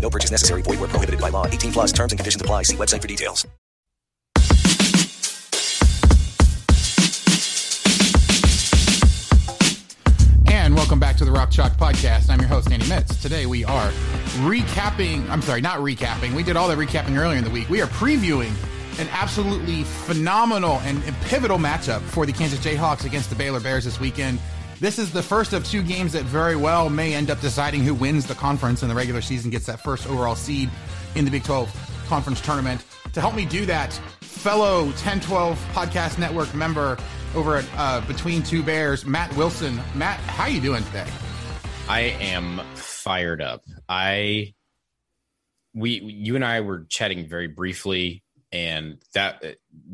No purchase necessary. Void were prohibited by law. 18 plus terms and conditions apply. See website for details. And welcome back to the Rock Chalk Podcast. I'm your host, Andy Mitts. Today we are recapping, I'm sorry, not recapping. We did all the recapping earlier in the week. We are previewing an absolutely phenomenal and pivotal matchup for the Kansas Jayhawks against the Baylor Bears this weekend. This is the first of two games that very well may end up deciding who wins the conference in the regular season, gets that first overall seed in the Big 12 conference tournament. To help me do that, fellow Ten12 Podcast Network member over at uh, Between Two Bears, Matt Wilson. Matt, how you doing today? I am fired up. I we you and I were chatting very briefly and that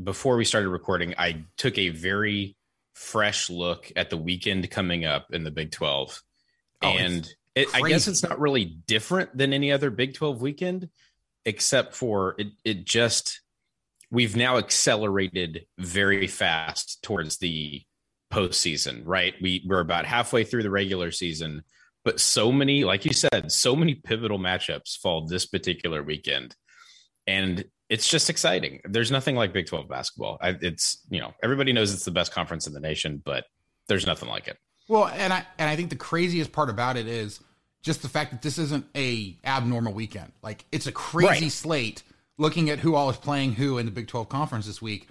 before we started recording, I took a very fresh look at the weekend coming up in the Big 12. Oh, and it, I guess it's not really different than any other Big 12 weekend except for it it just we've now accelerated very fast towards the postseason, right? We we're about halfway through the regular season, but so many, like you said, so many pivotal matchups fall this particular weekend, and it's just exciting. There's nothing like Big 12 basketball. I, it's you know everybody knows it's the best conference in the nation, but there's nothing like it. Well, and I and I think the craziest part about it is just the fact that this isn't a abnormal weekend. Like it's a crazy Right. slate looking at who all is playing who in the Big 12 conference this week.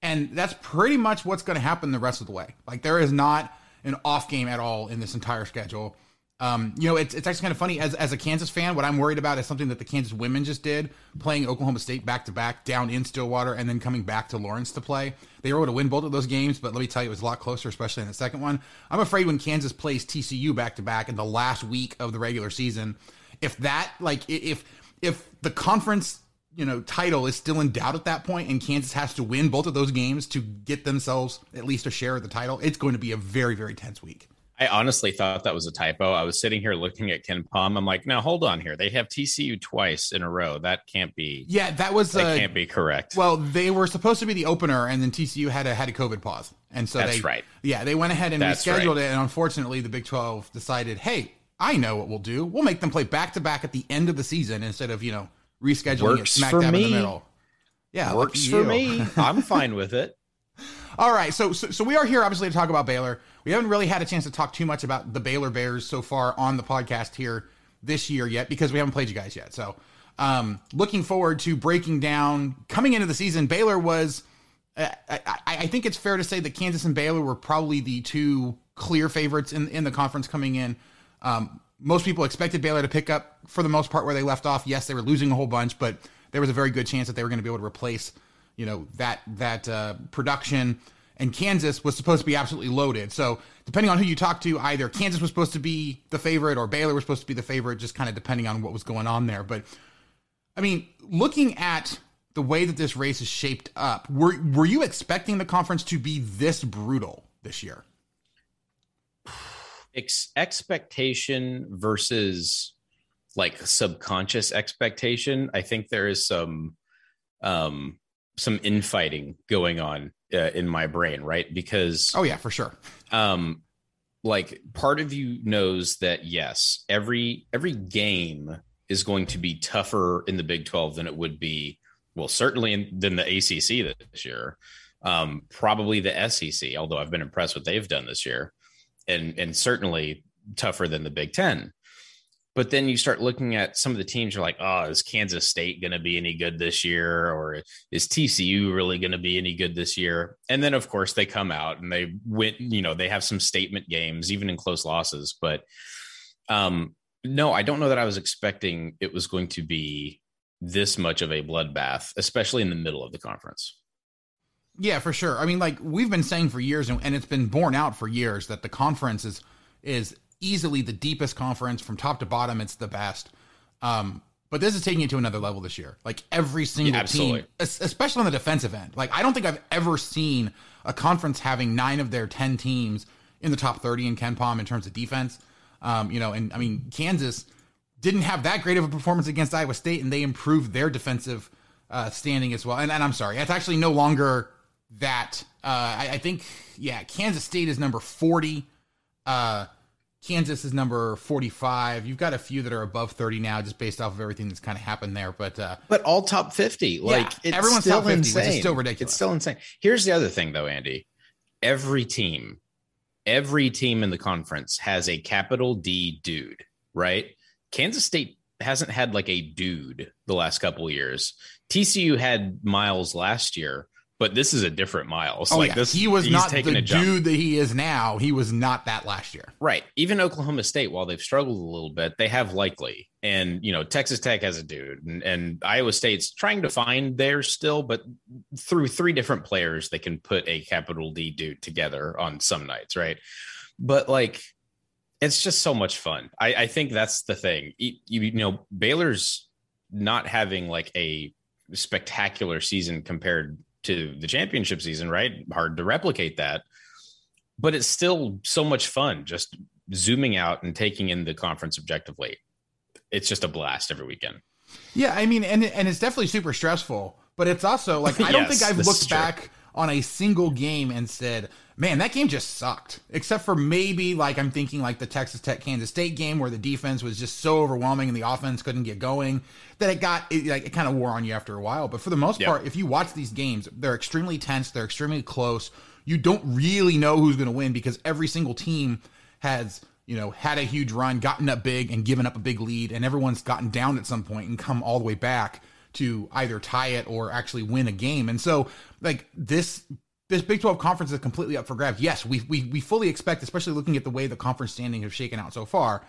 And that's pretty much what's going to happen the rest of the way. Like there is not an off game at all in this entire schedule. Um, you know, it's, it's actually kind of funny as, as a Kansas fan, what I'm worried about is something that the Kansas women just did, playing Oklahoma State back to back down in Stillwater and then coming back to Lawrence to play. They were able to win both of those games, but let me tell you, it was a lot closer, especially in the second one. I'm afraid when Kansas plays TCU back to back in the last week of the regular season, if that like if if the conference you know title is still in doubt at that point and Kansas has to win both of those games to get themselves at least a share of the title, it's going to be a very very tense week. I honestly thought that was a typo. I was sitting here looking at KenPom. I'm like, now hold on here. They have TCU twice in a row. That can't be. Yeah, that was that uh, can't be correct. Well, they were supposed to be the opener, and then TCU had a had a COVID pause, and so That's they right. Yeah, they went ahead and That's rescheduled right. it, and unfortunately, the Big Twelve decided, hey, I know what we'll do. We'll make them play back to back at the end of the season instead of you know rescheduling Works it smack for dab in the middle. Yeah, Works for you. me. I'm fine with it. All right, so, so so we are here obviously to talk about Baylor. We haven't really had a chance to talk too much about the Baylor Bears so far on the podcast here this year yet because we haven't played you guys yet. So, um, looking forward to breaking down coming into the season. Baylor was, uh, I, I, I think it's fair to say that Kansas and Baylor were probably the two clear favorites in in the conference coming in. Um, most people expected Baylor to pick up for the most part where they left off. Yes, they were losing a whole bunch, but there was a very good chance that they were going to be able to replace, you know, that that uh, production. And Kansas was supposed to be absolutely loaded. So depending on who you talk to, either Kansas was supposed to be the favorite or Baylor was supposed to be the favorite, just kind of depending on what was going on there. But I mean, looking at the way that this race is shaped up, were were you expecting the conference to be this brutal this year? Ex- expectation versus like subconscious expectation. I think there is some um some infighting going on uh, in my brain, right? Because oh yeah, for sure. Um, like part of you knows that yes, every every game is going to be tougher in the Big Twelve than it would be, well, certainly in, than the ACC this year. Um, probably the SEC, although I've been impressed what they've done this year, and and certainly tougher than the Big Ten. But then you start looking at some of the teams. You're like, oh, is Kansas State going to be any good this year, or is TCU really going to be any good this year? And then, of course, they come out and they win. You know, they have some statement games, even in close losses. But um, no, I don't know that I was expecting it was going to be this much of a bloodbath, especially in the middle of the conference. Yeah, for sure. I mean, like we've been saying for years, and, and it's been borne out for years that the conference is is easily the deepest conference from top to bottom. It's the best. Um, but this is taking it to another level this year. Like every single yeah, team, especially on the defensive end. Like I don't think I've ever seen a conference having nine of their ten teams in the top thirty in KenPom in terms of defense. Um, you know, and I mean Kansas didn't have that great of a performance against Iowa State, and they improved their defensive uh, standing as well. And, and I'm sorry, it's actually no longer that. Uh, I, I, think yeah, Kansas State is number forty. Uh, Kansas is number 45. You've got a few that are above 30 now, just based off of everything that's kind of happened there. But uh, but all top 50. Like yeah, everyone's top 50, insane. which is still ridiculous. It's still insane. Here's the other thing, though, Andy. Every team, every team in the conference has a capital D dude, right? Kansas State hasn't had like a dude the last couple years. TCU had Miles last year, but this is a different Miles. Oh, like yeah. this, he was not the dude that he is now. He was not that last year. Right. Even Oklahoma State, while they've struggled a little bit, they have likely. And you know, Texas Tech has a dude, and, and Iowa State's trying to find theirs still, but through three different players, they can put a capital D dude together on some nights, right? But like, it's just so much fun. I, I think that's the thing. You, you know, Baylor's not having like a spectacular season compared to the championship season, right? Hard to replicate that. But it's still so much fun just zooming out and taking in the conference objectively. It's just a blast every weekend. Yeah, I mean, and and it's definitely super stressful, but it's also like I don't yes, think I've looked back on a single game and said, man, that game just sucked. Except for maybe like I'm thinking like the Texas Tech Kansas State game where the defense was just so overwhelming and the offense couldn't get going that it got it, like it kind of wore on you after a while. But for the most yep. part, if you watch these games, they're extremely tense, they're extremely close. You don't really know who's going to win because every single team has you know, had a huge run, gotten up big and given up a big lead, and everyone's gotten down at some point and come all the way back to either tie it or actually win a game. And so, like this this Big 12 conference is completely up for grabs. Yes, we, we, we fully expect, especially looking at the way the conference standing have shaken out so far.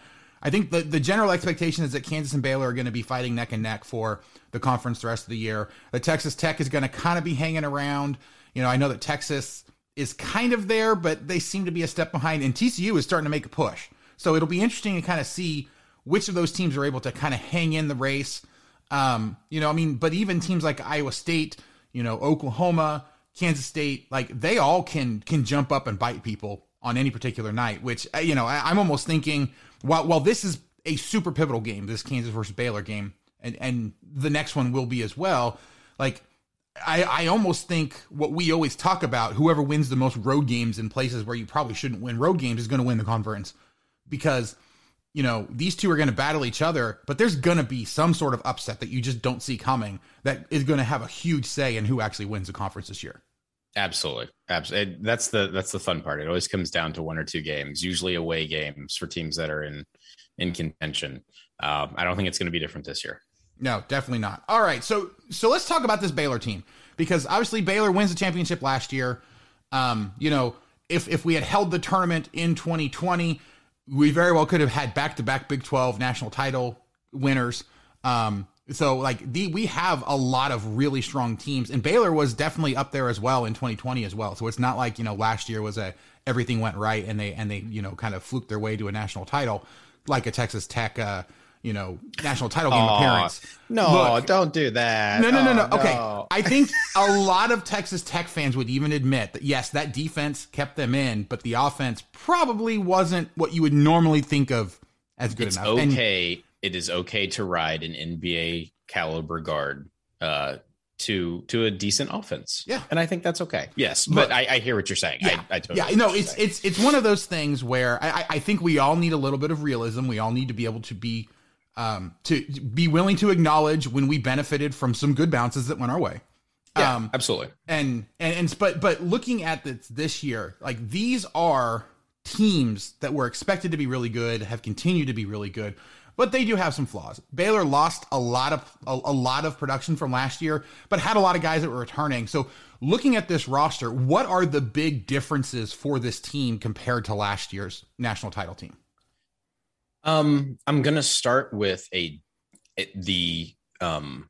I think the, the general expectation is that Kansas and Baylor are going to be fighting neck and neck for the conference the rest of the year. The Texas Tech is going to kind of be hanging around. You know, I know that Texas is kind of there, but they seem to be a step behind, and TCU is starting to make a push. So it'll be interesting to kind of see which of those teams are able to kind of hang in the race. Um, you know, I mean, but even teams like Iowa State, you know, Oklahoma, Kansas State, like they all can can jump up and bite people on any particular night. Which uh, you know, I, am almost thinking while while this is a super pivotal game, this Kansas versus Baylor game, and and the next one will be as well. Like I I almost think what we always talk about, whoever wins the most road games in places where you probably shouldn't win road games is going to win the conference because you know, these two are going to battle each other, but there's going to be some sort of upset that you just don't see coming that is going to have a huge say in who actually wins the conference this year. Absolutely. Absolutely. That's the that's the fun part. It always comes down to one or two games, usually away games for teams that are in in contention. Um, I don't think it's going to be different this year. No, definitely not. All right, so so let's talk about this Baylor team because obviously Baylor wins the championship last year. Um, you know, if if we had held the tournament in 2020, we very well could have had back to back Big 12 national title winners. Um, so like the we have a lot of really strong teams, and Baylor was definitely up there as well in 2020 as well. So it's not like you know last year was a everything went right and they and they you know kind of fluked their way to a national title like a Texas Tech. Uh, you know, national title game appearance. No, Look, don't do that. No, no, no, no. Oh, okay. No. I think a lot of Texas Tech fans would even admit that yes, that defense kept them in, but the offense probably wasn't what you would normally think of as good it's enough. Okay. And, it is okay to ride an NBA caliber guard uh, to to a decent offense. Yeah, and I think that's okay. Yes, but I, I, hear what you're saying. Yeah, I, I totally yeah. No, it's it's it's one of those things where I, I think we all need a little bit of realism. We all need to be able to be um to be willing to acknowledge when we benefited from some good bounces that went our way. Yeah, um, absolutely. And, and and but but looking at this this year, like these are teams that were expected to be really good, have continued to be really good but they do have some flaws. Baylor lost a lot of a, a, lot of production from last year, but had a lot of guys that were returning. So, looking at this roster, what are the big differences for this team compared to last year's national title team? Um, I'm gonna start with a the um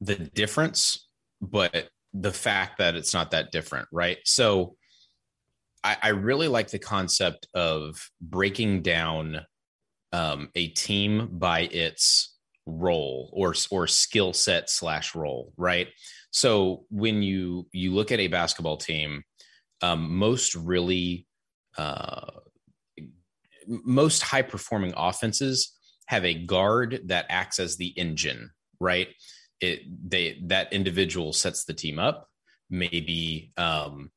the difference, but the fact that it's not that different, right? So, I, I really like the concept of breaking down um, a team by its role or or skill set slash role, right? So when you you look at a basketball team, um, most really uh, most high performing offenses have a guard that acts as the engine, right? It they that individual sets the team up. Maybe um,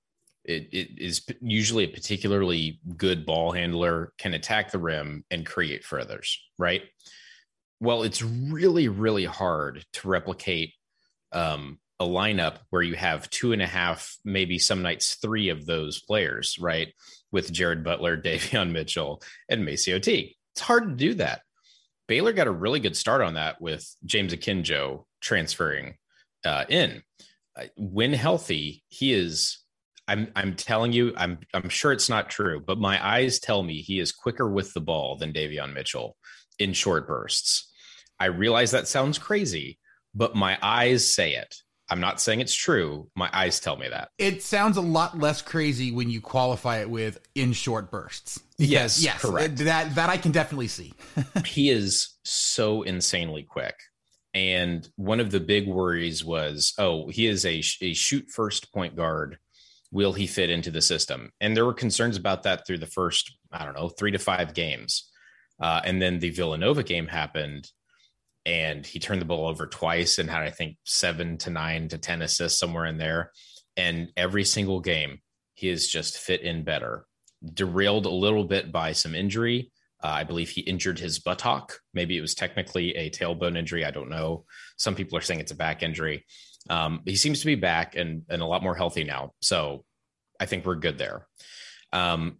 it, it is usually a particularly good ball handler, can attack the rim and create for others, right? Well, it's really, really hard to replicate um, a lineup where you have two and a half, maybe some nights three of those players, right? With Jared Butler, Davion Mitchell, and MaCio Teague. It's hard to do that. Baylor got a really good start on that with James Akinjo transferring uh, in. When healthy, he is I'm I'm telling you, I'm I'm sure it's not true, but my eyes tell me he is quicker with the ball than Davion Mitchell in short bursts. I realize that sounds crazy, but my eyes say it. I'm not saying it's true. My eyes tell me that. It sounds a lot less crazy when you qualify it with in short bursts. Yes, yes, correct. That that I can definitely see. he is so insanely quick. And one of the big worries was, oh, he is a, a shoot first point guard will he fit into the system? And there were concerns about that through the first, I don't know, three to five games. Uh, and then the Villanova game happened and he turned the ball over twice and had, I think, seven to nine to 10 assists somewhere in there. And every single game, he has just fit in better. Derailed a little bit by some injury. Uh, I believe he injured his buttock. Maybe it was technically a tailbone injury. I don't know. Some people are saying it's a back injury. Um, he seems to be back and, and a lot more healthy now. So I think we're good there. Um,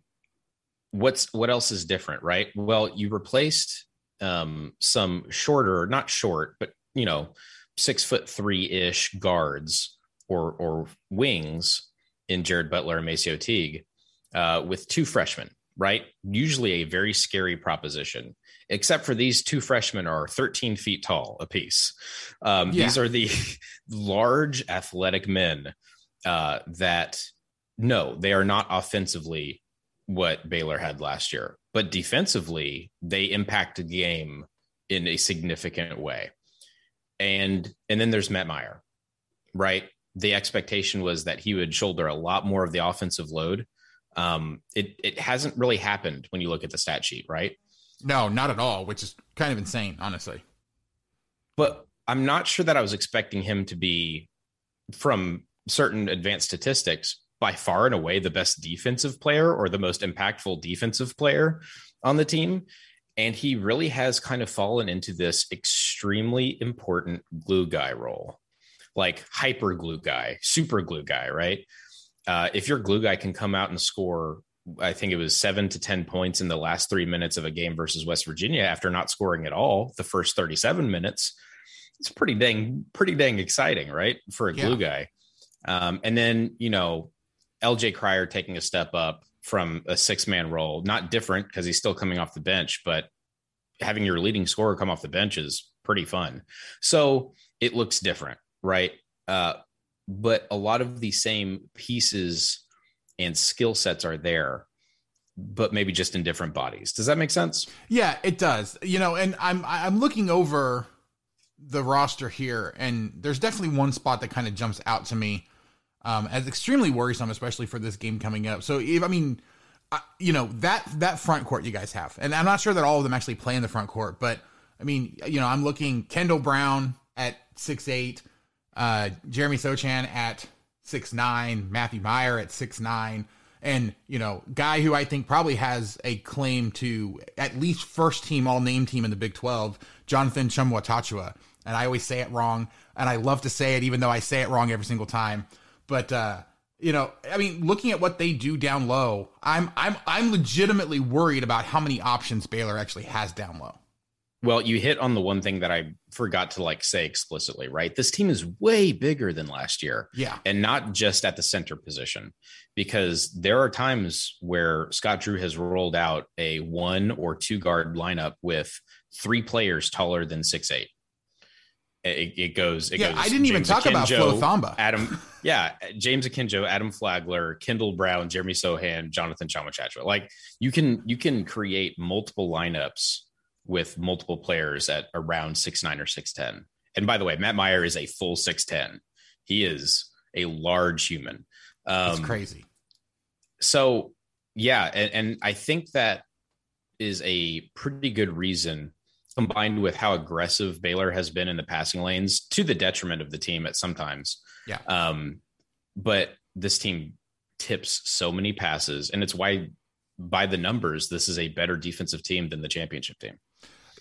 what's what else is different, right? Well, you replaced um, some shorter, not short, but you know, six foot three ish guards or or wings in Jared Butler and MaCio Teague uh, with two freshmen, right? Usually a very scary proposition except for these two freshmen are 13 feet tall apiece. Um, yeah. These are the large athletic men uh, that no, they are not offensively what Baylor had last year, but defensively they impact the game in a significant way. And and then there's Matt Meyer, right? The expectation was that he would shoulder a lot more of the offensive load. Um, it it hasn't really happened when you look at the stat sheet, right? No, not at all, which is kind of insane, honestly. But I'm not sure that I was expecting him to be, from certain advanced statistics, by far and away the best defensive player or the most impactful defensive player on the team. And he really has kind of fallen into this extremely important glue guy role, like hyper glue guy, super glue guy, right? Uh, if your glue guy can come out and score I think it was seven to 10 points in the last three minutes of a game versus West Virginia after not scoring at all the first 37 minutes. It's pretty dang, pretty dang exciting, right? For a yeah. glue guy. Um, and then, you know, LJ Cryer taking a step up from a six man role, not different because he's still coming off the bench, but having your leading scorer come off the bench is pretty fun. So it looks different, right? Uh, but a lot of the same pieces and skill sets are there but maybe just in different bodies. Does that make sense? Yeah, it does. You know, and I'm I'm looking over the roster here, and there's definitely one spot that kind of jumps out to me um, as extremely worrisome, especially for this game coming up. So, if I mean, you know that that front court you guys have, and I'm not sure that all of them actually play in the front court, but I mean, you know, I'm looking Kendall Brown at six eight, uh, Jeremy Sochan at six nine, Matthew Meyer at six nine, and you know, guy who I think probably has a claim to at least first team all name team in the Big Twelve, Jonathan Tchamwa Tchatchoua. And I always say it wrong, and I love to say it even though I say it wrong every single time. But uh, you know, I mean, looking at what they do down low, I'm I'm I'm legitimately worried about how many options Baylor actually has down low. Well, you hit on the one thing that I forgot to like say explicitly, right? This team is way bigger than last year. Yeah. And not just at the center position, because there are times where Scott Drew has rolled out a one or two guard lineup with three players taller than six eight. It, it goes. It yeah, goes I didn't even James talk about Akinjo, Flo Thamba. Adam, yeah, James Akinjo, Adam Flagler, Kendall Brown, Jeremy Sochan, Jonathan Tchamwa Like you can you can create multiple lineups with multiple players at around six nine or six ten. And by the way, Matt Meyer is a full six ten. He is a large human. Um, It's crazy. so yeah, and, and I think that is a pretty good reason combined with how aggressive Baylor has been in the passing lanes to the detriment of the team at sometimes. Yeah. Um, but this team tips so many passes, and it's why by the numbers, this is a better defensive team than the championship team.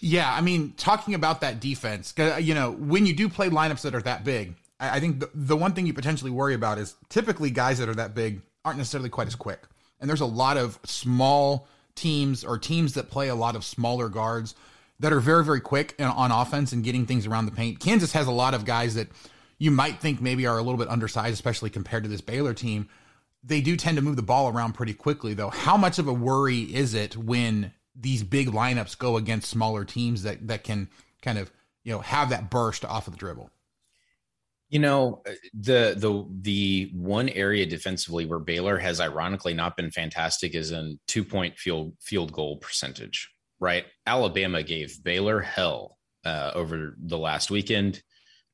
Yeah, I mean, talking about that defense, you know, when you do play lineups that are that big, I, I think the, the one thing you potentially worry about is typically guys that are that big aren't necessarily quite as quick. And there's a lot of small teams or teams that play a lot of smaller guards that are very, very quick on offense and getting things around the paint. Kansas has a lot of guys that you might think maybe are a little bit undersized, especially compared to this Baylor team. They do tend to move the ball around pretty quickly, though. How much of a worry is it when these big lineups go against smaller teams that that can kind of you know have that burst off of the dribble? You know, the the the one area defensively where Baylor has ironically not been fantastic is in two point field field goal percentage. Right, Alabama gave Baylor hell uh, over the last weekend,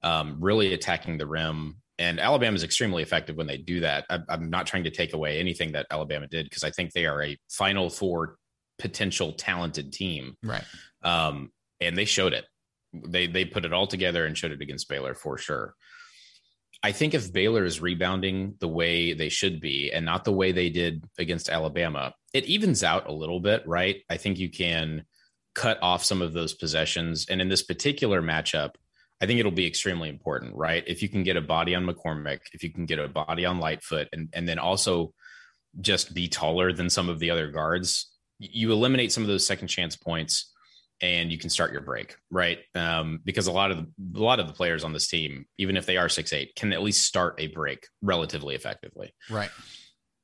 um, really attacking the rim. And Alabama is extremely effective when they do that. I, I'm not trying to take away anything that Alabama did because I think they are a Final Four potential talented team. Right. Um, and they showed it. They they put it all together and showed it against Baylor for sure. I think if Baylor is rebounding the way they should be and not the way they did against Alabama, it evens out a little bit, right? I think you can cut off some of those possessions. And in this particular matchup, I think it'll be extremely important, right? If you can get a body on McCormick, if you can get a body on Lightfoot, and and then also just be taller than some of the other guards, you eliminate some of those second chance points and you can start your break, right? Um, because a lot of the, a lot of the players on this team, even if they are six eight, can at least start a break relatively effectively. Right.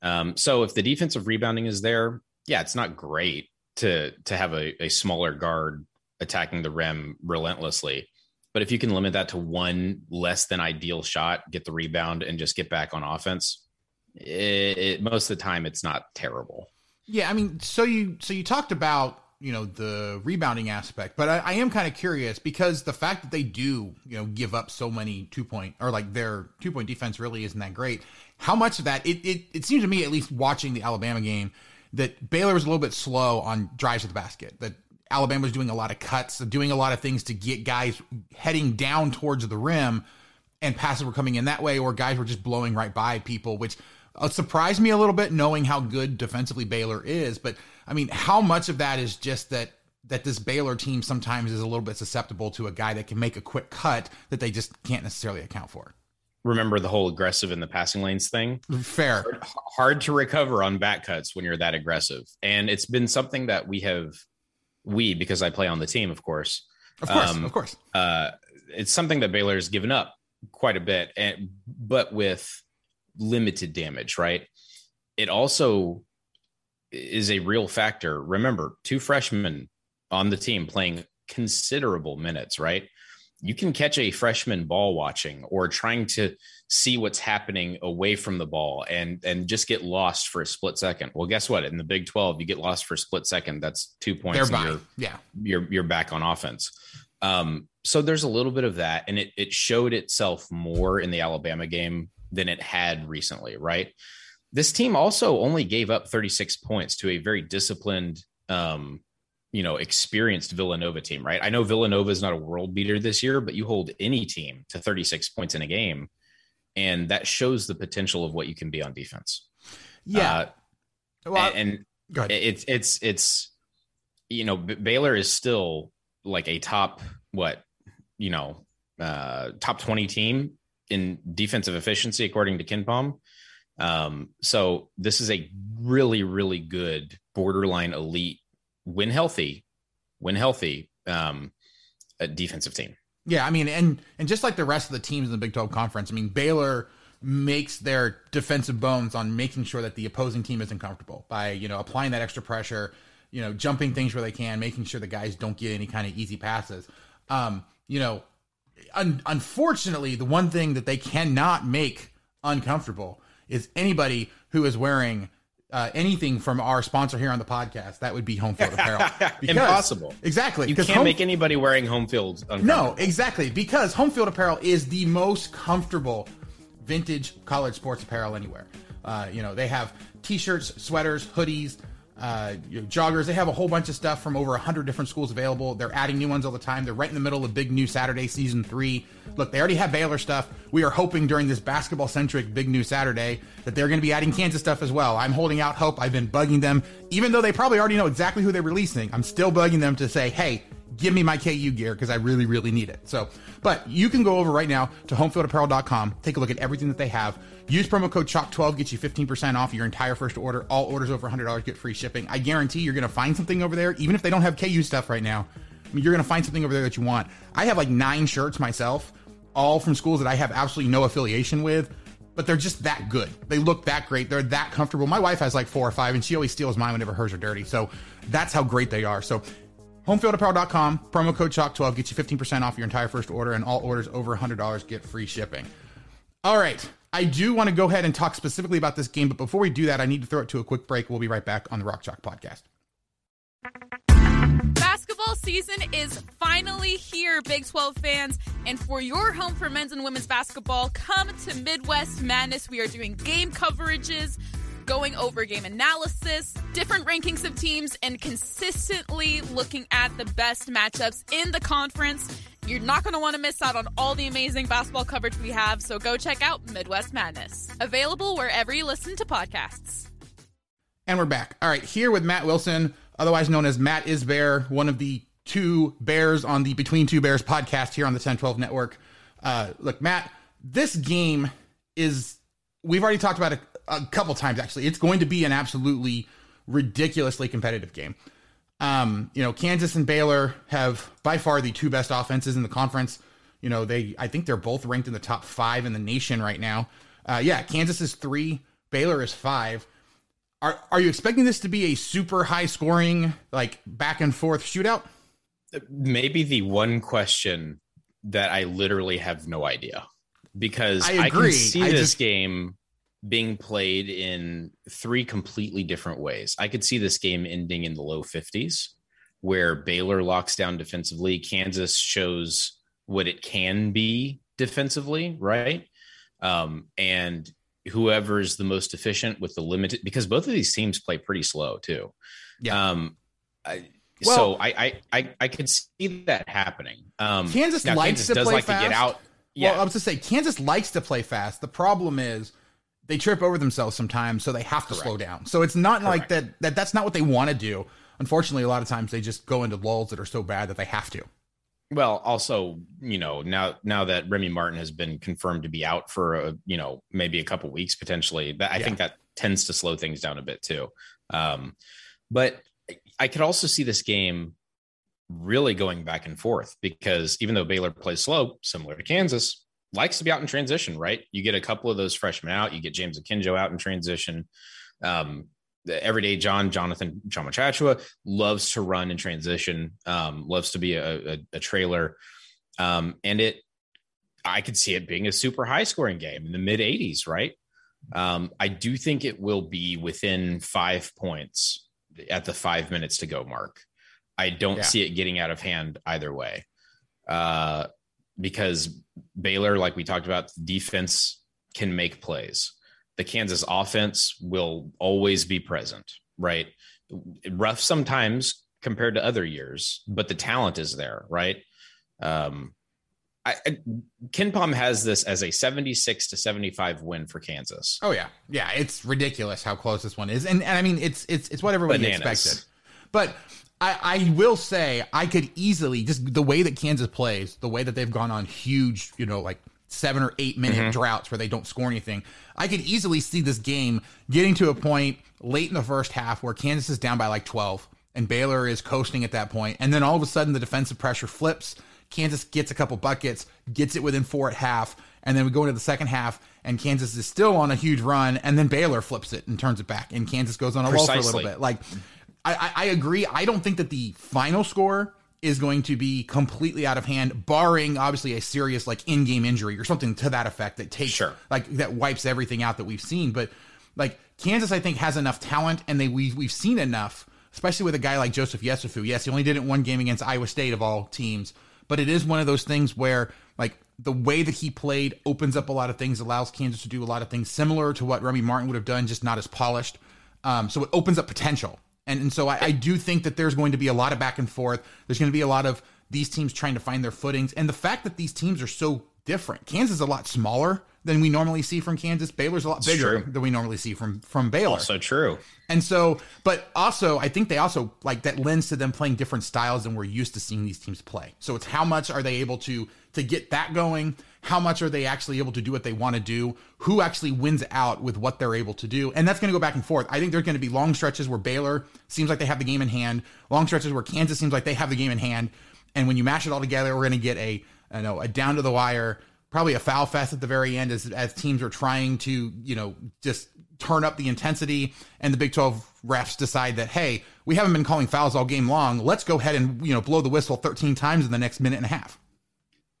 Um, so if the defensive rebounding is there, yeah, it's not great to to have a, a smaller guard attacking the rim relentlessly. But if you can limit that to one less than ideal shot, get the rebound, and just get back on offense, it, it, most of the time it's not terrible. Yeah, I mean, so you so you talked about you know the rebounding aspect, but I, I am kind of curious because the fact that they do you know give up so many two point or like their two point defense really isn't that great. How much of that it it, it seems to me at least watching the Alabama game that Baylor was a little bit slow on drives to the basket. That Alabama was doing a lot of cuts, doing a lot of things to get guys heading down towards the rim, and passes were coming in that way, or guys were just blowing right by people, which uh, surprised me a little bit knowing how good defensively Baylor is. But I mean, how much of that is just that that this Baylor team sometimes is a little bit susceptible to a guy that can make a quick cut that they just can't necessarily account for. Remember the whole aggressive in the passing lanes thing? Fair. Hard, hard to recover on back cuts when you're that aggressive. And it's been something that we have, we, because I play on the team, of course. Of course, um, of course. Uh, it's something that Baylor's given up quite a bit, and, but with limited damage, right? It also is a real factor. Remember, two freshmen on the team playing considerable minutes, right? You can catch a freshman ball watching or trying to see what's happening away from the ball and and just get lost for a split second. Well, guess what? In the Big 12, you get lost for a split second. That's two points. You're, Yeah. you're you're back on offense. Um, so there's a little bit of that, and it it showed itself more in the Alabama game than it had recently, right? This team also only gave up 36 points to a very disciplined um, you know, experienced Villanova team, right? I know Villanova is not a world beater this year, but you hold any team to 36 points in a game, and that shows the potential of what you can be on defense. Yeah. Uh, well, and, and it's it's it's you know Baylor is still like a top what you know uh top 20 team in defensive efficiency according to KenPom. Um, so this is a really really good borderline elite when healthy, when healthy, um, a defensive team. Yeah, I mean, and and just like the rest of the teams in the Big 12 conference, I mean, Baylor makes their defensive bones on making sure that the opposing team isn't comfortable by you know applying that extra pressure, you know, jumping things where they can, making sure the guys don't get any kind of easy passes. Um, you know, un- unfortunately, the one thing that they cannot make uncomfortable is anybody who is wearing uh, anything from our sponsor here on the podcast, that would be home field apparel. Because, Impossible. Exactly. You can't home, make anybody wearing home field. No, exactly. Because home field apparel is the most comfortable vintage college sports apparel anywhere. Uh, you know, they have t-shirts, sweaters, hoodies, uh, joggers. They have a whole bunch of stuff from over 100 different schools available. They're adding new ones all the time. They're right in the middle of Big New Saturday season three. Look, they already have Baylor stuff. We are hoping during this basketball centric Big New Saturday that they're going to be adding Kansas stuff as well. I'm holding out hope. I've been bugging them, even though they probably already know exactly who they're releasing. I'm still bugging them to say, hey, give me my KU gear because I really, really need it. So, but you can go over right now to homefieldapparel.com, take a look at everything that they have. Use promo code CHALK12, gets you 15% off your entire first order. All orders over $100 get free shipping. I guarantee you're going to find something over there, even if they don't have KU stuff right now. I mean, you're going to find something over there that you want. I have like nine shirts myself, all from schools that I have absolutely no affiliation with but they're just that good. They look that great. They're that comfortable. My wife has like four or five, and she always steals mine whenever hers are dirty. So that's how great they are. So Homefieldapparel.com, promo code CHALK12 gets you 15% off your entire first order, and all orders over $100 get free shipping. All right. I do want to go ahead and talk specifically about this game, but before we do that, I need to throw it to a quick break. We'll be right back on the Rock Chalk podcast. Basketball season is finally here, Big 12 fans. And for your home for men's and women's basketball, come to Midwest Madness. We are doing game coverages going over game analysis, different rankings of teams, and consistently looking at the best matchups in the conference. You're not going to want to miss out on all the amazing basketball coverage we have, so go check out Midwest Madness. Available wherever you listen to podcasts. And we're back. All right, here with Matt Wilson, otherwise known as Matt is Bear, one of the two bears on the Between Two Bears podcast here on the Ten12 network. Uh, look, Matt, this game is, we've already talked about it a couple times actually. It's going to be an absolutely ridiculously competitive game. Um, you know, Kansas and Baylor have by far the two best offenses in the conference. You know, they I think they're both ranked in the top five in the nation right now. Uh, yeah, Kansas is three, Baylor is five. Are are you expecting this to be a super high scoring, like back and forth shootout? Maybe the one question that I literally have no idea because I, I can see I this just, game being played in three completely different ways. I could see this game ending in the low 50s, where Baylor locks down defensively. Kansas shows what it can be defensively, right? Um, and whoever's the most efficient with the limited, because both of these teams play pretty slow too. Yeah. Um, I, well, so I, I, I I could see that happening. Um, Kansas likes Kansas to does play like fast. to get out. Yeah, well, I was to say Kansas likes to play fast. The problem is they trip over themselves sometimes, so they have to Correct. slow down. So it's not Correct. like that, that that's not what they want to do. Unfortunately, a lot of times they just go into lulls that are so bad that they have to. Well, also, you know, now now that Remy Martin has been confirmed to be out for a, you know, maybe a couple weeks potentially, that I yeah. think that tends to slow things down a bit too. Um, but I could also see this game really going back and forth because even though Baylor plays slow, similar to Kansas, likes to be out in transition, right? You get a couple of those freshmen out, you get James Akinjo out in transition. Um, the everyday John, Jonathan Tchatchoua loves to run in transition, um, loves to be a, a, a trailer. Um, and it, I could see it being a super high scoring game in the mid 80s, right? Um, I do think it will be within five points at the five minutes to go mark. I don't yeah. see it getting out of hand either way. Uh, because Baylor, like we talked about, defense can make plays. The Kansas offense will always be present, right? Rough sometimes compared to other years, but the talent is there, right? Um, I, I, KenPom has this as a 76 to 75 win for Kansas. Oh yeah, yeah, it's ridiculous how close this one is, and, and I mean it's it's it's what everybody Bananas. expected. But I, I will say I could easily just the way that Kansas plays, the way that they've gone on huge, you know, like seven or eight minute mm-hmm. droughts where they don't score anything. I could easily see this game getting to a point late in the first half where Kansas is down by like 12 and Baylor is coasting at that point, and then all of a sudden the defensive pressure flips Kansas gets a couple buckets, gets it within four at half, and then we go into the second half, and Kansas is still on a huge run, and then Baylor flips it and turns it back, and Kansas goes on a roll for a little bit. Like, I, I agree. I don't think that the final score is going to be completely out of hand, barring obviously a serious like in-game injury or something to that effect that takes sure. like that wipes everything out that we've seen. But like Kansas, I think has enough talent, and they we we've seen enough, especially with a guy like Joseph Yesufu. Yes, he only did it one game against Iowa State of all teams, but it is one of those things where like the way that he played opens up a lot of things, allows Kansas to do a lot of things similar to what Remy Martin would have done, just not as polished. Um, so it opens up potential. And, and so I, I do think that there's going to be a lot of back and forth. There's going to be a lot of these teams trying to find their footings. And the fact that these teams are so different. Kansas is a lot smaller than we normally see from Kansas. Baylor's a lot it's bigger true. than we normally see from from Baylor. Also true. And so, but also, I think they also like that lends to them playing different styles than we're used to seeing these teams play. So it's how much are they able to to get that going? How much are they actually able to do what they want to do? Who actually wins out with what they're able to do? And that's going to go back and forth. I think there's going to be long stretches where Baylor seems like they have the game in hand, long stretches where Kansas seems like they have the game in hand. And when you mash it all together, we're going to get a, I know, a down to the wire probably a foul fest at the very end as, as teams are trying to, you know, just turn up the intensity and the Big 12 refs decide that, hey, we haven't been calling fouls all game long. Let's go ahead and, you know, blow the whistle 13 times in the next minute and a half.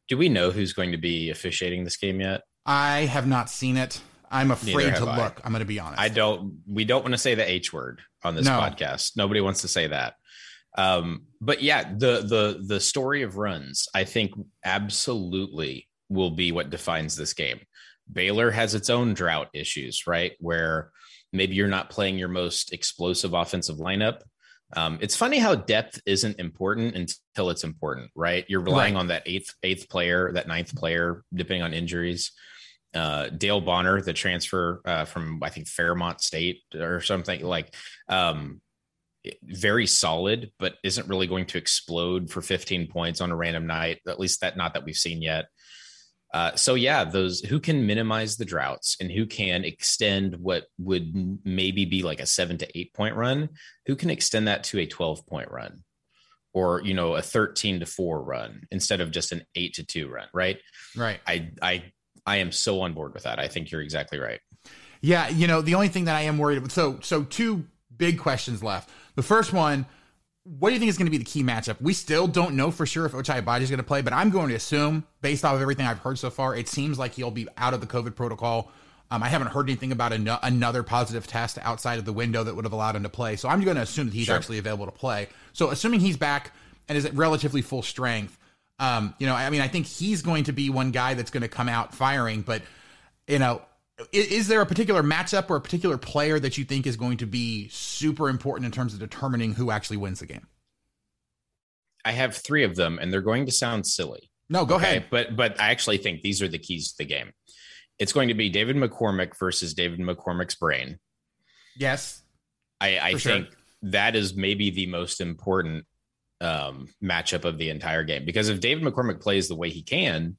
Do we know who's going to be officiating this game yet? I have not seen it. I'm afraid to I. look. I'm going to be honest. I don't, we don't want to say the H word on this no. podcast. Nobody wants to say that. Um, but yeah, the, the, the story of runs, I think absolutely will be what defines this game. Baylor has its own drought issues, right? Where maybe you're not playing your most explosive offensive lineup. Um, it's funny how depth isn't important until it's important, right? You're relying right. on that eighth eighth player, that ninth player, depending on injuries. Uh, Dale Bonner, the transfer uh, from I think Fairmont State or something like, um, very solid, but isn't really going to explode for 15 points on a random night. At least that not that we've seen yet. Uh, so yeah, those who can minimize the droughts and who can extend what would maybe be like a seven to eight point run, who can extend that to a 12 point run or, you know, a 13 to four run instead of just an eight to two run. Right. Right. I, I, I am so on board with that. I think you're exactly right. Yeah. You know, the only thing that I am worried about, so, so two big questions left. The first one, what do you think is going to be the key matchup? We still don't know for sure if Ochai Agbaji is going to play, but I'm going to assume, based off of everything I've heard so far, it seems like he'll be out of the COVID protocol. Um, I haven't heard anything about an- another positive test outside of the window that would have allowed him to play. So I'm going to assume that he's sure. actually available to play. So assuming he's back and is at relatively full strength, um, you know, I mean, I think he's going to be one guy that's going to come out firing. But you know, is, is there a particular matchup or a particular player that you think is going to be super important in terms of determining who actually wins the game? I have three of them, and they're going to sound silly. No, go okay? ahead. But but I actually think these are the keys to the game. It's going to be David McCormick versus David McCormick's brain. Yes, I, I think sure. that is maybe the most important um, matchup of the entire game because if David McCormick plays the way he can,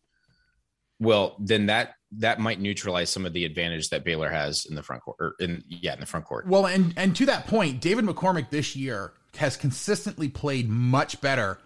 well, then that that might neutralize some of the advantage that Baylor has in the front court. Or in yeah, in the front court. Well, and and to that point, David McCormick this year has consistently played much better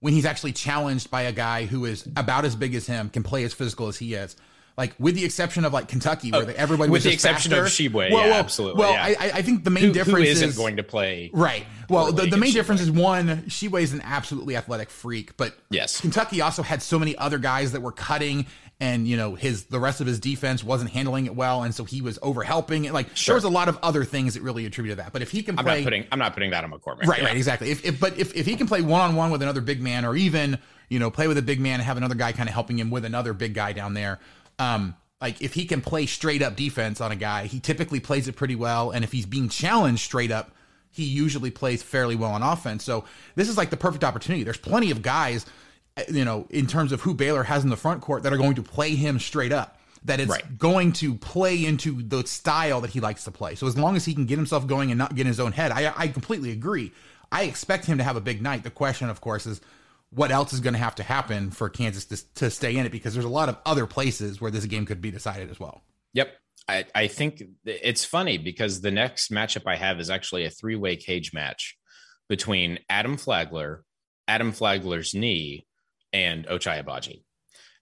when he's actually challenged by a guy who is about as big as him, can play as physical as he is. Like with the exception of like Kentucky, where oh, everybody with the exception faster. of Tshiebwe, well, yeah, well, absolutely. Well, yeah. I, I think the main who, difference who isn't is going to play right. Well, the, the main difference is one, Tshiebwe is an absolutely athletic freak, but yes, Kentucky also had so many other guys that were cutting and you know his the rest of his defense wasn't handling it well, and so he was over helping it. Like sure. there was a lot of other things that really attributed that. But if he can play, I'm not putting I'm not putting that on McCormick. Right, yeah. right, exactly. If, if but if, if he can play one on one with another big man, or even you know play with a big man and have another guy kind of helping him with another big guy down there, um, like if he can play straight up defense on a guy, he typically plays it pretty well. And if he's being challenged straight up, he usually plays fairly well on offense. So this is like the perfect opportunity. There's plenty of guys, you know, in terms of who Baylor has in the front court that are going to play him straight up. That it's Right. going to play into the style that he likes to play. So as long as he can get himself going and not get in his own head, I, I completely agree. I expect him to have a big night. The question, of course, is what else is going to have to happen for Kansas to, to stay in it because there's a lot of other places where this game could be decided as well. Yep. I, I think it's funny because the next matchup I have is actually a three way cage match between Adam Flagler, Adam Flagler's knee, and Ochai Agbaji.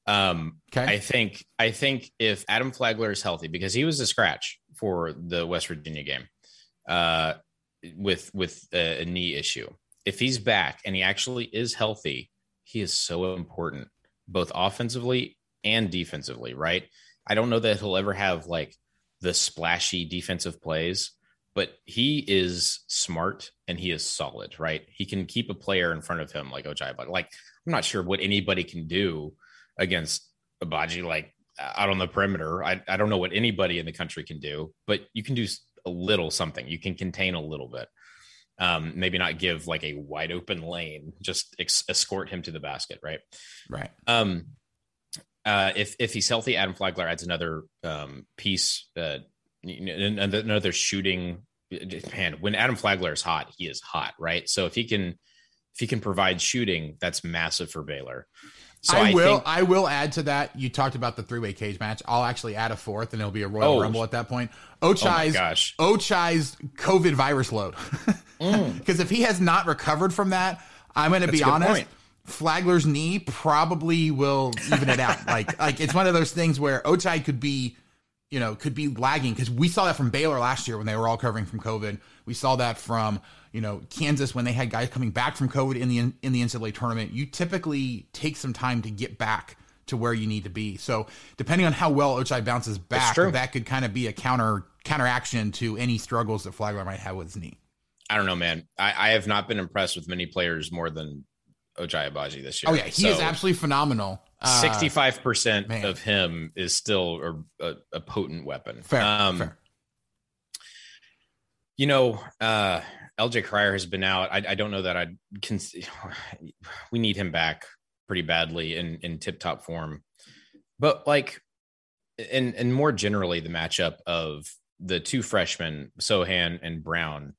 Um, Okay. I think I think if Adam Flagler is healthy, because he was a scratch for the West Virginia game, uh, with with a, a knee issue. If he's back and he actually is healthy, he is so important, both offensively and defensively. Right? I don't know that he'll ever have like the splashy defensive plays, but he is smart and he is solid. Right? He can keep a player in front of him like Ochai, but like I'm not sure what anybody can do against Agbaji like out on the perimeter. I, I don't know what anybody in the country can do, but you can do a little something. You can contain a little bit. Um, maybe not give like a wide open lane, just ex- escort him to the basket, right? Right. Um, uh, if if he's healthy, Adam Flagler adds another um, piece, uh, you know, an- another shooting. Man, when Adam Flagler is hot, he is hot, right? So if he can, if he can provide shooting, that's massive for Baylor. So I, will. think- I will add to that. You talked about the three way cage match. I'll actually add a fourth, and it'll be a Royal Oh. Rumble at that point. oh Ochai's gosh, Ochai's COVID virus load. Because if he has not recovered from that, I'm going to be Mm. That's a good honest. point. Flagler's knee probably will even it out. like, like it's one of those things where Ochai could be, you know, could be lagging because we saw that from Baylor last year when they were all covering from COVID. We saw that from you know Kansas when they had guys coming back from COVID in the in the NCAA tournament. You typically take some time to get back to where you need to be. So depending on how well Ochai bounces back, that could kind of be a counter counteraction to any struggles that Flagler might have with his knee. I don't know, man. I, I have not been impressed with many players more than Ochai Agbaji this year. Oh yeah, he is absolutely phenomenal. Uh, Sixty-five percent of him is still a, a, a potent weapon. fair, Um, fair. You know, uh, LJ Cryer has been out. I, I don't know that I can. We need him back pretty badly in in tip top form, but like, and and more generally, the matchup of the two freshmen, Sochan and Brown,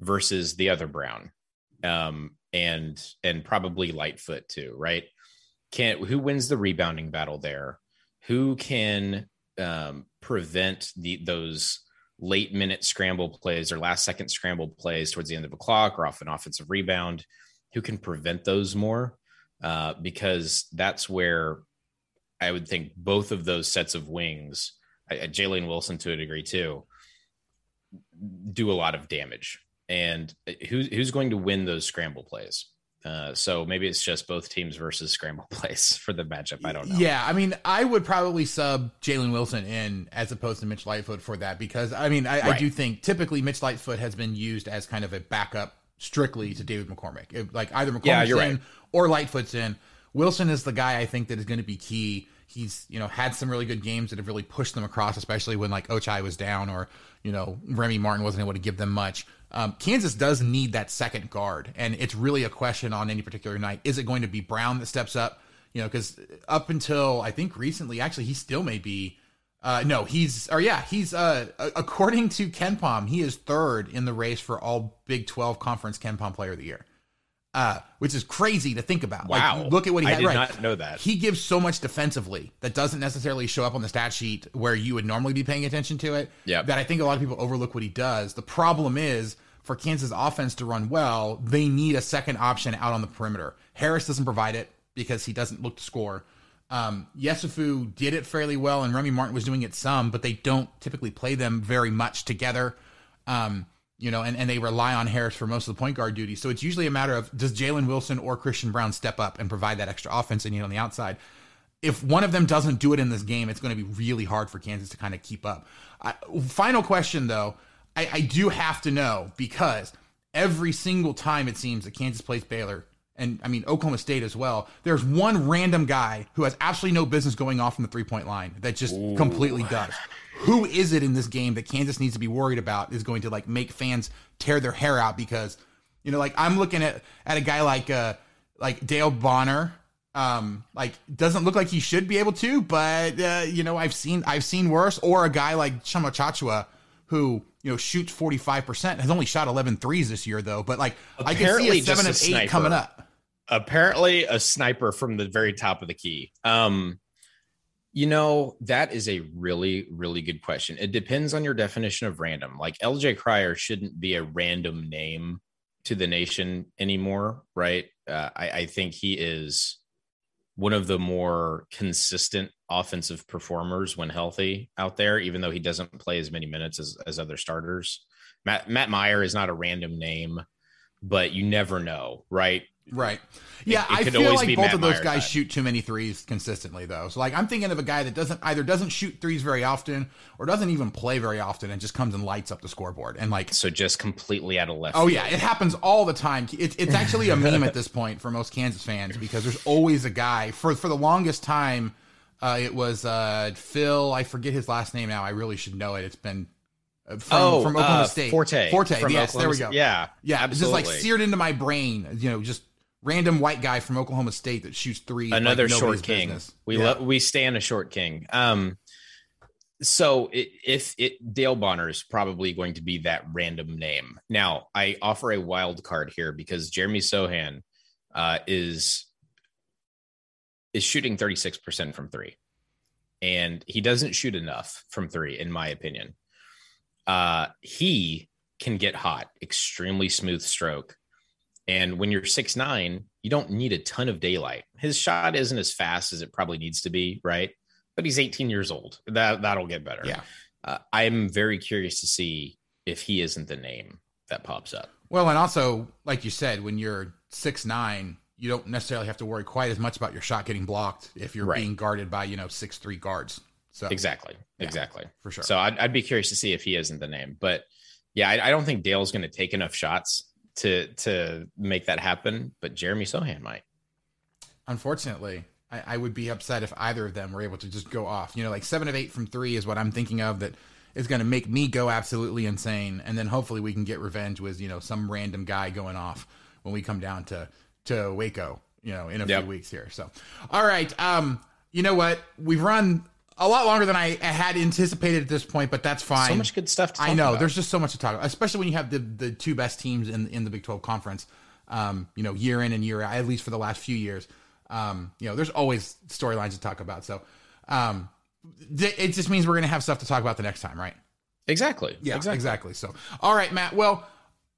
versus the other Braun, um, and and probably Lightfoot too, right? Can who wins the rebounding battle there? Who can um, prevent the those late minute scramble plays or last second scramble plays towards the end of a clock or off an offensive rebound? Who can prevent those more? Uh, because that's where I would think both of those sets of wings, Jalen Wilson to a degree too, do a lot of damage. And uh, who's who's going to win those scramble plays? Uh, so maybe it's just both teams versus scramble plays for the matchup. I don't know. Yeah, I mean, I would probably sub Jalen Wilson in as opposed to Mitch Lightfoot for that because I mean, I, I do think typically Mitch Lightfoot has been used as kind of a backup strictly to David McCormick. If, like either McCormick's Yeah, in right. or Lightfoot's in. Wilson is the guy I think that is going to be key. He's you know had some really good games that have really pushed them across, especially when like Ochai was down or you know Remy Martin wasn't able to give them much. Um, Kansas does need that second guard, and it's really a question on any particular night. Is it going to be Braun that steps up? You know, because up until I think recently, actually, he still may be. Uh, no, he's or yeah, he's uh according to KenPom, he is third in the race for all Big Twelve Conference KenPom Player of the Year. Uh, which is crazy to think about. Wow. Like, look at what he I had. did right. not know that. He gives so much defensively that doesn't necessarily show up on the stat sheet where you would normally be paying attention to it. Yeah. That I think a lot of people overlook what he does. The problem is for Kansas offense to run well, they need a second option out on the perimeter. Harris doesn't provide it because he doesn't look to score. Um, Yesufu did it fairly well, and Remy Martin was doing it some, but they don't typically play them very much together. Um, you know, and, and they rely on Harris for most of the point guard duty. So it's usually a matter of does Jalen Wilson or Christian Braun step up and provide that extra offense they need on the outside? If one of them doesn't do it in this game, it's going to be really hard for Kansas to kind of keep up. I, final question, though, I, I do have to know because every single time it seems that Kansas plays Baylor, and I mean Oklahoma State as well, there's one random guy who has absolutely no business going off from the three point line that just completely does. Who is it in this game that Kansas needs to be worried about is going to like make fans tear their hair out because you know like I'm looking at at a guy like uh like Dale Bonner um like doesn't look like he should be able to but uh, you know I've seen I've seen worse or a guy like Tchamwa Tchatchoua who you know shoots 45% has only shot 11 threes this year though but like Apparently I can see a 7 a and 8 sniper. coming up apparently a sniper from the very top of the key. Um, you know, that is a really, really good question. It depends on your definition of random. Like LJ Cryer shouldn't be a random name to the nation anymore, right? Uh, I, I think he is one of the more consistent offensive performers when healthy out there, even though he doesn't play as many minutes as, as other starters. Matt, Matt Mayer is not a random name, but you never know, right? Right. Yeah, it I feel like both Matt of those Mayer guys type. shoot too many threes consistently, though. So, like, I'm thinking of a guy that doesn't either doesn't shoot threes very often or doesn't even play very often and just comes and lights up the scoreboard. And like, So just completely out of left. oh field. yeah, it happens all the time. It's it's actually a meme at this point for most Kansas fans because there's always a guy for for the longest time. Uh, it was uh, Phil. I forget his last name now. I really should know it. It's been uh, from, oh, from Oklahoma uh, State. Forte. Forte. from yes, there we go. Yeah, Yeah, it's just like seared into my brain. You know, just random white guy from Oklahoma State that shoots three. Another like short king. business. We yeah. lo- we stand a short king. Um, so it, if it Dale Bonner is probably going to be that random name. Now I offer a wild card here because Jeremy Sochan uh, is is shooting thirty six percent from three, and he doesn't shoot enough from three, in my opinion. Uh, he can get hot, extremely smooth stroke. And when you're six nine, you don't need a ton of daylight. His shot isn't as fast as it probably needs to be, right? But he's 18 years old. That that'll get better. Yeah. Uh, I'm very curious to see if he isn't the name that pops up. Well, and also, like you said, when you're six nine, you don't necessarily have to worry quite as much about your shot getting blocked if you're Right. being guarded by you know six three guards. So Exactly. Yeah, exactly. for sure. So I'd, I'd be curious to see if he isn't the name. But yeah, I, I don't think Dale's going to take enough shots to to make that happen. But Jeremy Sochan might. Unfortunately, I, I would be upset if either of them were able to just go off. You know, like seven of eight from three is what I'm thinking of that is going to make me go absolutely insane. And then hopefully we can get revenge with, you know, some random guy going off when we come down to, to Waco, you know, in a Yep. few weeks here. So, all right. Um, you know what? We've run a lot longer than I had anticipated at this point, but that's fine. So much good stuff to talk I know about. there's just so much to talk about, especially when you have the the two best teams in in the Big 12 conference. Um, you know, year in and year out, at least for the last few years. Um, you know, there's always storylines to talk about. So, um, th- it just means we're gonna have stuff to talk about the next time, right? Exactly. Yeah, Exactly. exactly. So, all right, Matt. Well,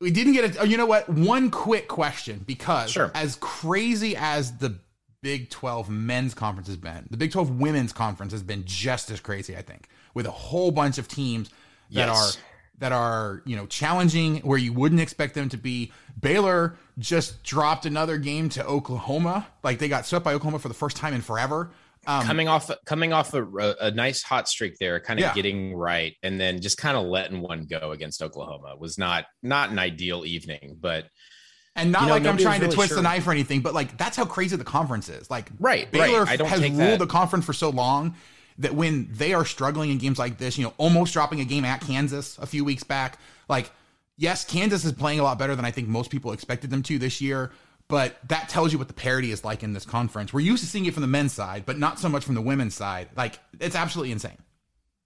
we didn't get it. Oh, you know what? One quick question because Sure. as crazy as the Big 12 men's conference has been, the Big 12 women's conference has been just as crazy, I think, with a whole bunch of teams that Yes. are that are, you know, challenging where you wouldn't expect them to be. Baylor just dropped another game to Oklahoma. Like they got swept by Oklahoma for the first time in forever. Um, coming off coming off a, a nice hot streak there, kind of Yeah. getting right, and then just kind of letting one go against Oklahoma was not not an ideal evening, but And not You know, like I'm trying to really twist sure. the knife or anything, but like that's how crazy the conference is. Like Right, Baylor right. I don't has ruled that- the conference for so long that when they are struggling in games like this, you know, almost dropping a game at Kansas a few weeks back, like yes, Kansas is playing a lot better than I think most people expected them to this year. But that tells you what the parity is like in this conference. We're used to seeing it from the men's side, but not so much from the women's side. Like it's absolutely insane.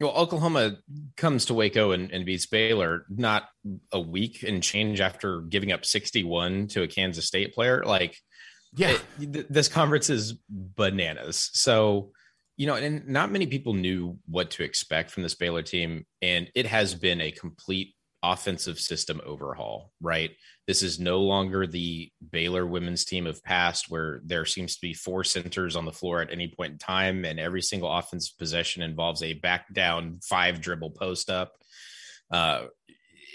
Well, Oklahoma comes to Waco and, and beats Baylor not a week and change after giving up 61 to a Kansas State player. Like, Yeah. it- th- this conference is bananas. So, you know, and not many people knew what to expect from this Baylor team. And it has been a complete offensive system overhaul, right? This is no longer the Baylor women's team of past where there seems to be four centers on the floor at any point in time, and every single offensive possession involves a back down five dribble post up. Uh,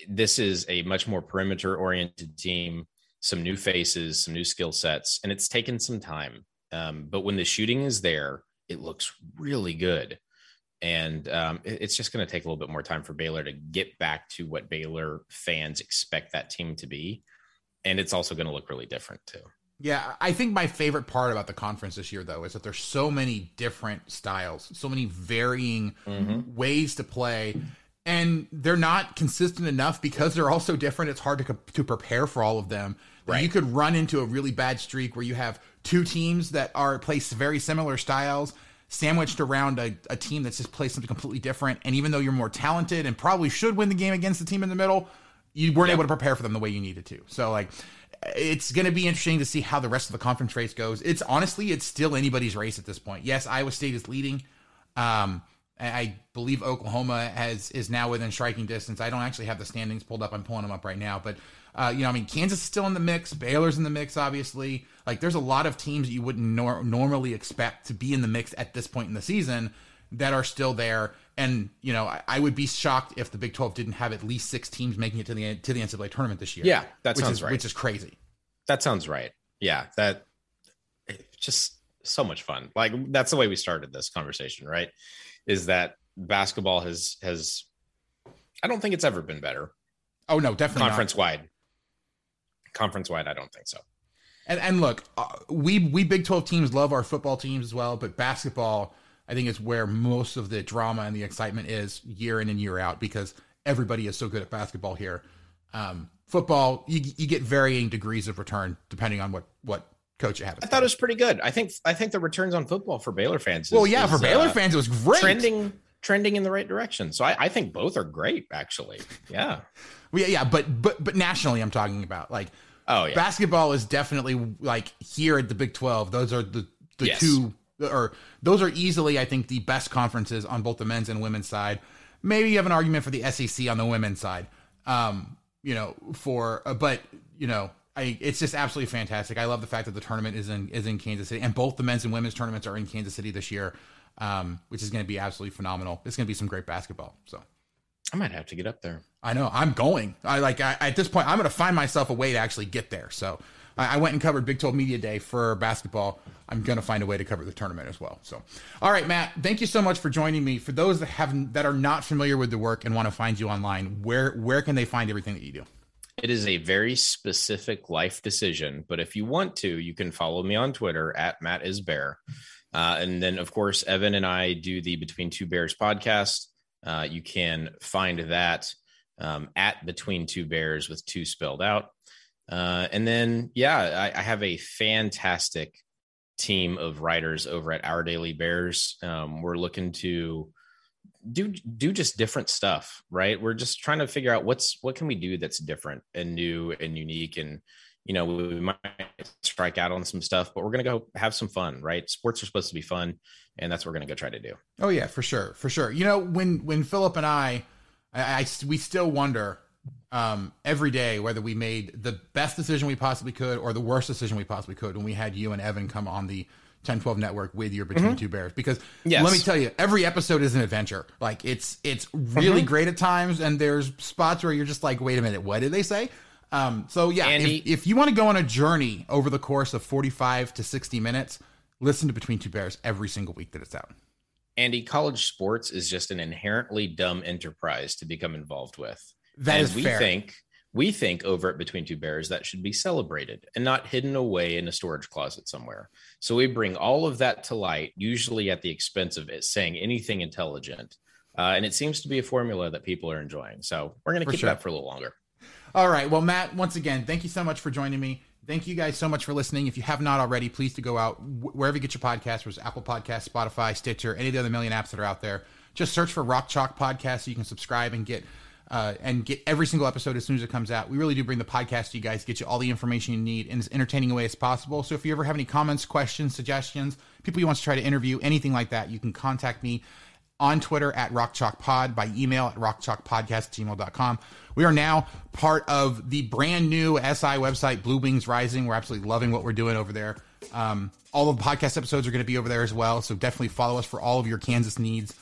this is a much more perimeter oriented team, some new faces, some new skill sets, and it's taken some time. Um, but when the shooting is there, it looks really good. And um, it's just going to take a little bit more time for Baylor to get back to what Baylor fans expect that team to be. And it's also going to look really different too. Yeah, I think my favorite part about the conference this year, though, is that there's so many different styles, so many varying mm-hmm. ways to play, and they're not consistent enough because they're all so different. It's hard to to prepare for all of them. Right. You could run into a really bad streak where you have two teams that are play very similar styles sandwiched around a, a team that's just plays something completely different. And even though you're more talented and probably should win the game against the team in the middle, you weren't yep. able to prepare for them the way you needed to. So like it's going to be interesting to see how the rest of the conference race goes. It's honestly, it's still anybody's race at this point. Yes, Iowa State is leading. Um, I believe Oklahoma has is now within striking distance. I don't actually have the standings pulled up. I'm pulling them up right now, but uh, you know, I mean, Kansas is still in the mix. Baylor's in the mix, obviously. Like, there's a lot of teams that you wouldn't nor- normally expect to be in the mix at this point in the season that are still there. And you know, I, I, would be shocked if the Big 12 didn't have at least six teams making it to the to the NCAA tournament this year. Yeah, that sounds is, right. Which is crazy. That sounds right. Yeah, that just so much fun. Like that's the way we started this conversation, right? Is that basketball has has I don't think it's ever been better. Oh no, definitely conference wide. Conference wide, I don't think so. And and look, uh, we we Big Twelve teams love our football teams as well, but basketball I think is where most of the drama and the excitement is year in and year out because everybody is so good at basketball here. Um, football, you, you get varying degrees of return depending on what what coach you have. I thought it was pretty good. I think I think the returns on football for Baylor fans. Is, well, yeah, is, for Baylor uh, fans, it was great. Trending trending in the right direction. So I, I think both are great, actually. Yeah. well, yeah, yeah, but but but nationally, I'm talking about like. Oh yeah. Basketball is definitely like here at the Big 12. Those are the the yes. two or those are easily, I think, the best conferences on both the men's and women's side. Maybe you have an argument for the SEC on the women's side. Um, you know, for uh, but you know, I it's just absolutely fantastic. I love the fact that the tournament is in is in Kansas City, and both the men's and women's tournaments are in Kansas City this year, um, which is going to be absolutely phenomenal. It's going to be some great basketball. So. I might have to get up there. I know. I'm going. I like. I, at this point, I'm going to find myself a way to actually get there. So I, I went and covered Big 12 Media Day for basketball. I'm going to find a way to cover the tournament as well. So, all right, Matt, thank you so much for joining me. For those that have that are not familiar with the work and want to find you online, where where can they find everything that you do? It is a very specific life decision, but if you want to, you can follow me on Twitter at Matt is Bear. Uh, and then, of course, Evan and I do the Between Two Bears podcast. Uh, you can find that um, at Between Two Bears with two spelled out. Uh, and then, yeah, I, I, have a fantastic team of writers over at Our Daily Bears. Um, we're looking to do do just different stuff, right? We're just trying to figure out what's what can we do that's different and new and unique and you know we might strike out on some stuff but we're going to go have some fun right? Sports are supposed to be fun and that's what we're going to go try to do. Oh yeah for sure for sure. You know when when philip and i i, I we still wonder um, every day whether we made the best decision we possibly could or the worst decision we possibly could when we had you and Evan come on the Ten12 network with your between mm-hmm. two bears because yes. let me tell you every episode is an adventure like it's it's really mm-hmm. great at times and there's spots where you're just like wait a minute what did they say um so yeah if, if you want to go on a journey over the course of 45 to 60 minutes listen to between two bears every single week that it's out Andy, college sports is just an inherently dumb enterprise to become involved with. That and is we fair. think we think over at Between Two Bears that should be celebrated and not hidden away in a storage closet somewhere. So we bring all of that to light, usually at the expense of it saying anything intelligent. Uh, and it seems to be a formula that people are enjoying. So we're going to keep sure. that for a little longer. All right. Well, Matt, once again, thank you so much for joining me. Thank you guys so much for listening. If you have not already, please to go out wherever you get your podcasts, whether it's Apple Podcasts, Spotify, Stitcher, any of the other million apps that are out there. Just search for Rock Chalk Podcast so you can subscribe and get uh, and get every single episode as soon as it comes out. We really do bring the podcast to you guys, get you all the information you need in as entertaining a way as possible. So if you ever have any comments, questions, suggestions, people you want to try to interview, anything like that, you can contact me on Twitter at RockChalkPod, by email at rockchalkpodcast@gmail.com. We are now part of the brand new SI website, Blue Wings Rising. We're absolutely loving what we're doing over there. Um, all of the podcast episodes are going to be over there as well. So definitely follow us for all of your Kansas needs.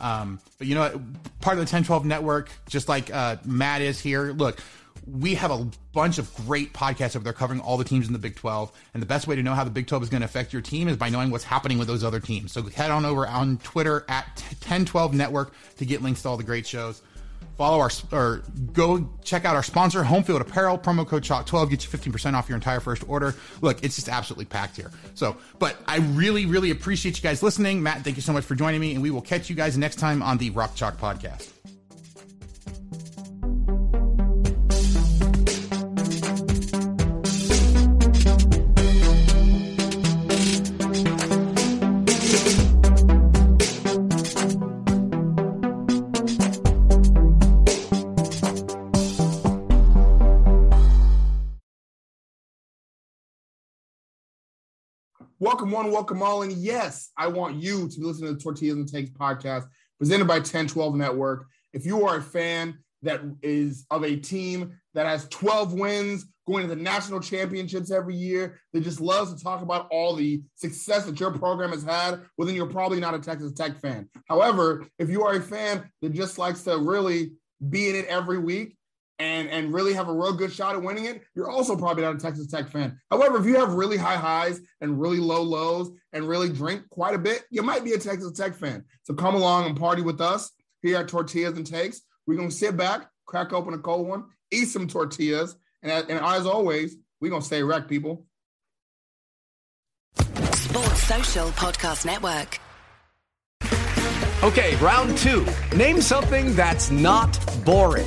Um, but you know, part of the Ten12 network, just like uh, Matt is here. Look, we have a bunch of great podcasts over there covering all the teams in the Big 12. And the best way to know how the Big 12 is going to affect your team is by knowing what's happening with those other teams. So head on over on Twitter at Ten12 Network to get links to all the great shows. Follow our or go check out our sponsor, Homefield Apparel. Promo code Chalk12 gets you 15% off your entire first order. Look, it's just absolutely packed here. So, but I really, really appreciate you guys listening. Matt, thank you so much for joining me, and we will catch you guys next time on the Rock Chalk Podcast. Welcome one, welcome all. And yes, I want you to listen to the Tortillas and Takes podcast presented by Ten12 Network. If you are a fan that is of a team that has 12 wins, going to the national championships every year, that just loves to talk about all the success that your program has had, well, then you're probably not a Texas Tech fan. However, if you are a fan that just likes to really be in it every week, and and really have a real good shot at winning it, you're also probably not a Texas Tech fan. However, if you have really high highs and really low lows and really drink quite a bit, you might be a Texas Tech fan. So come along and party with us here at Tortillas and Takes. We're gonna sit back, crack open a cold one, eat some tortillas, and, and as always, we're gonna stay wrecked, people. Sports Social Podcast Network. Okay, round two. Name something that's not boring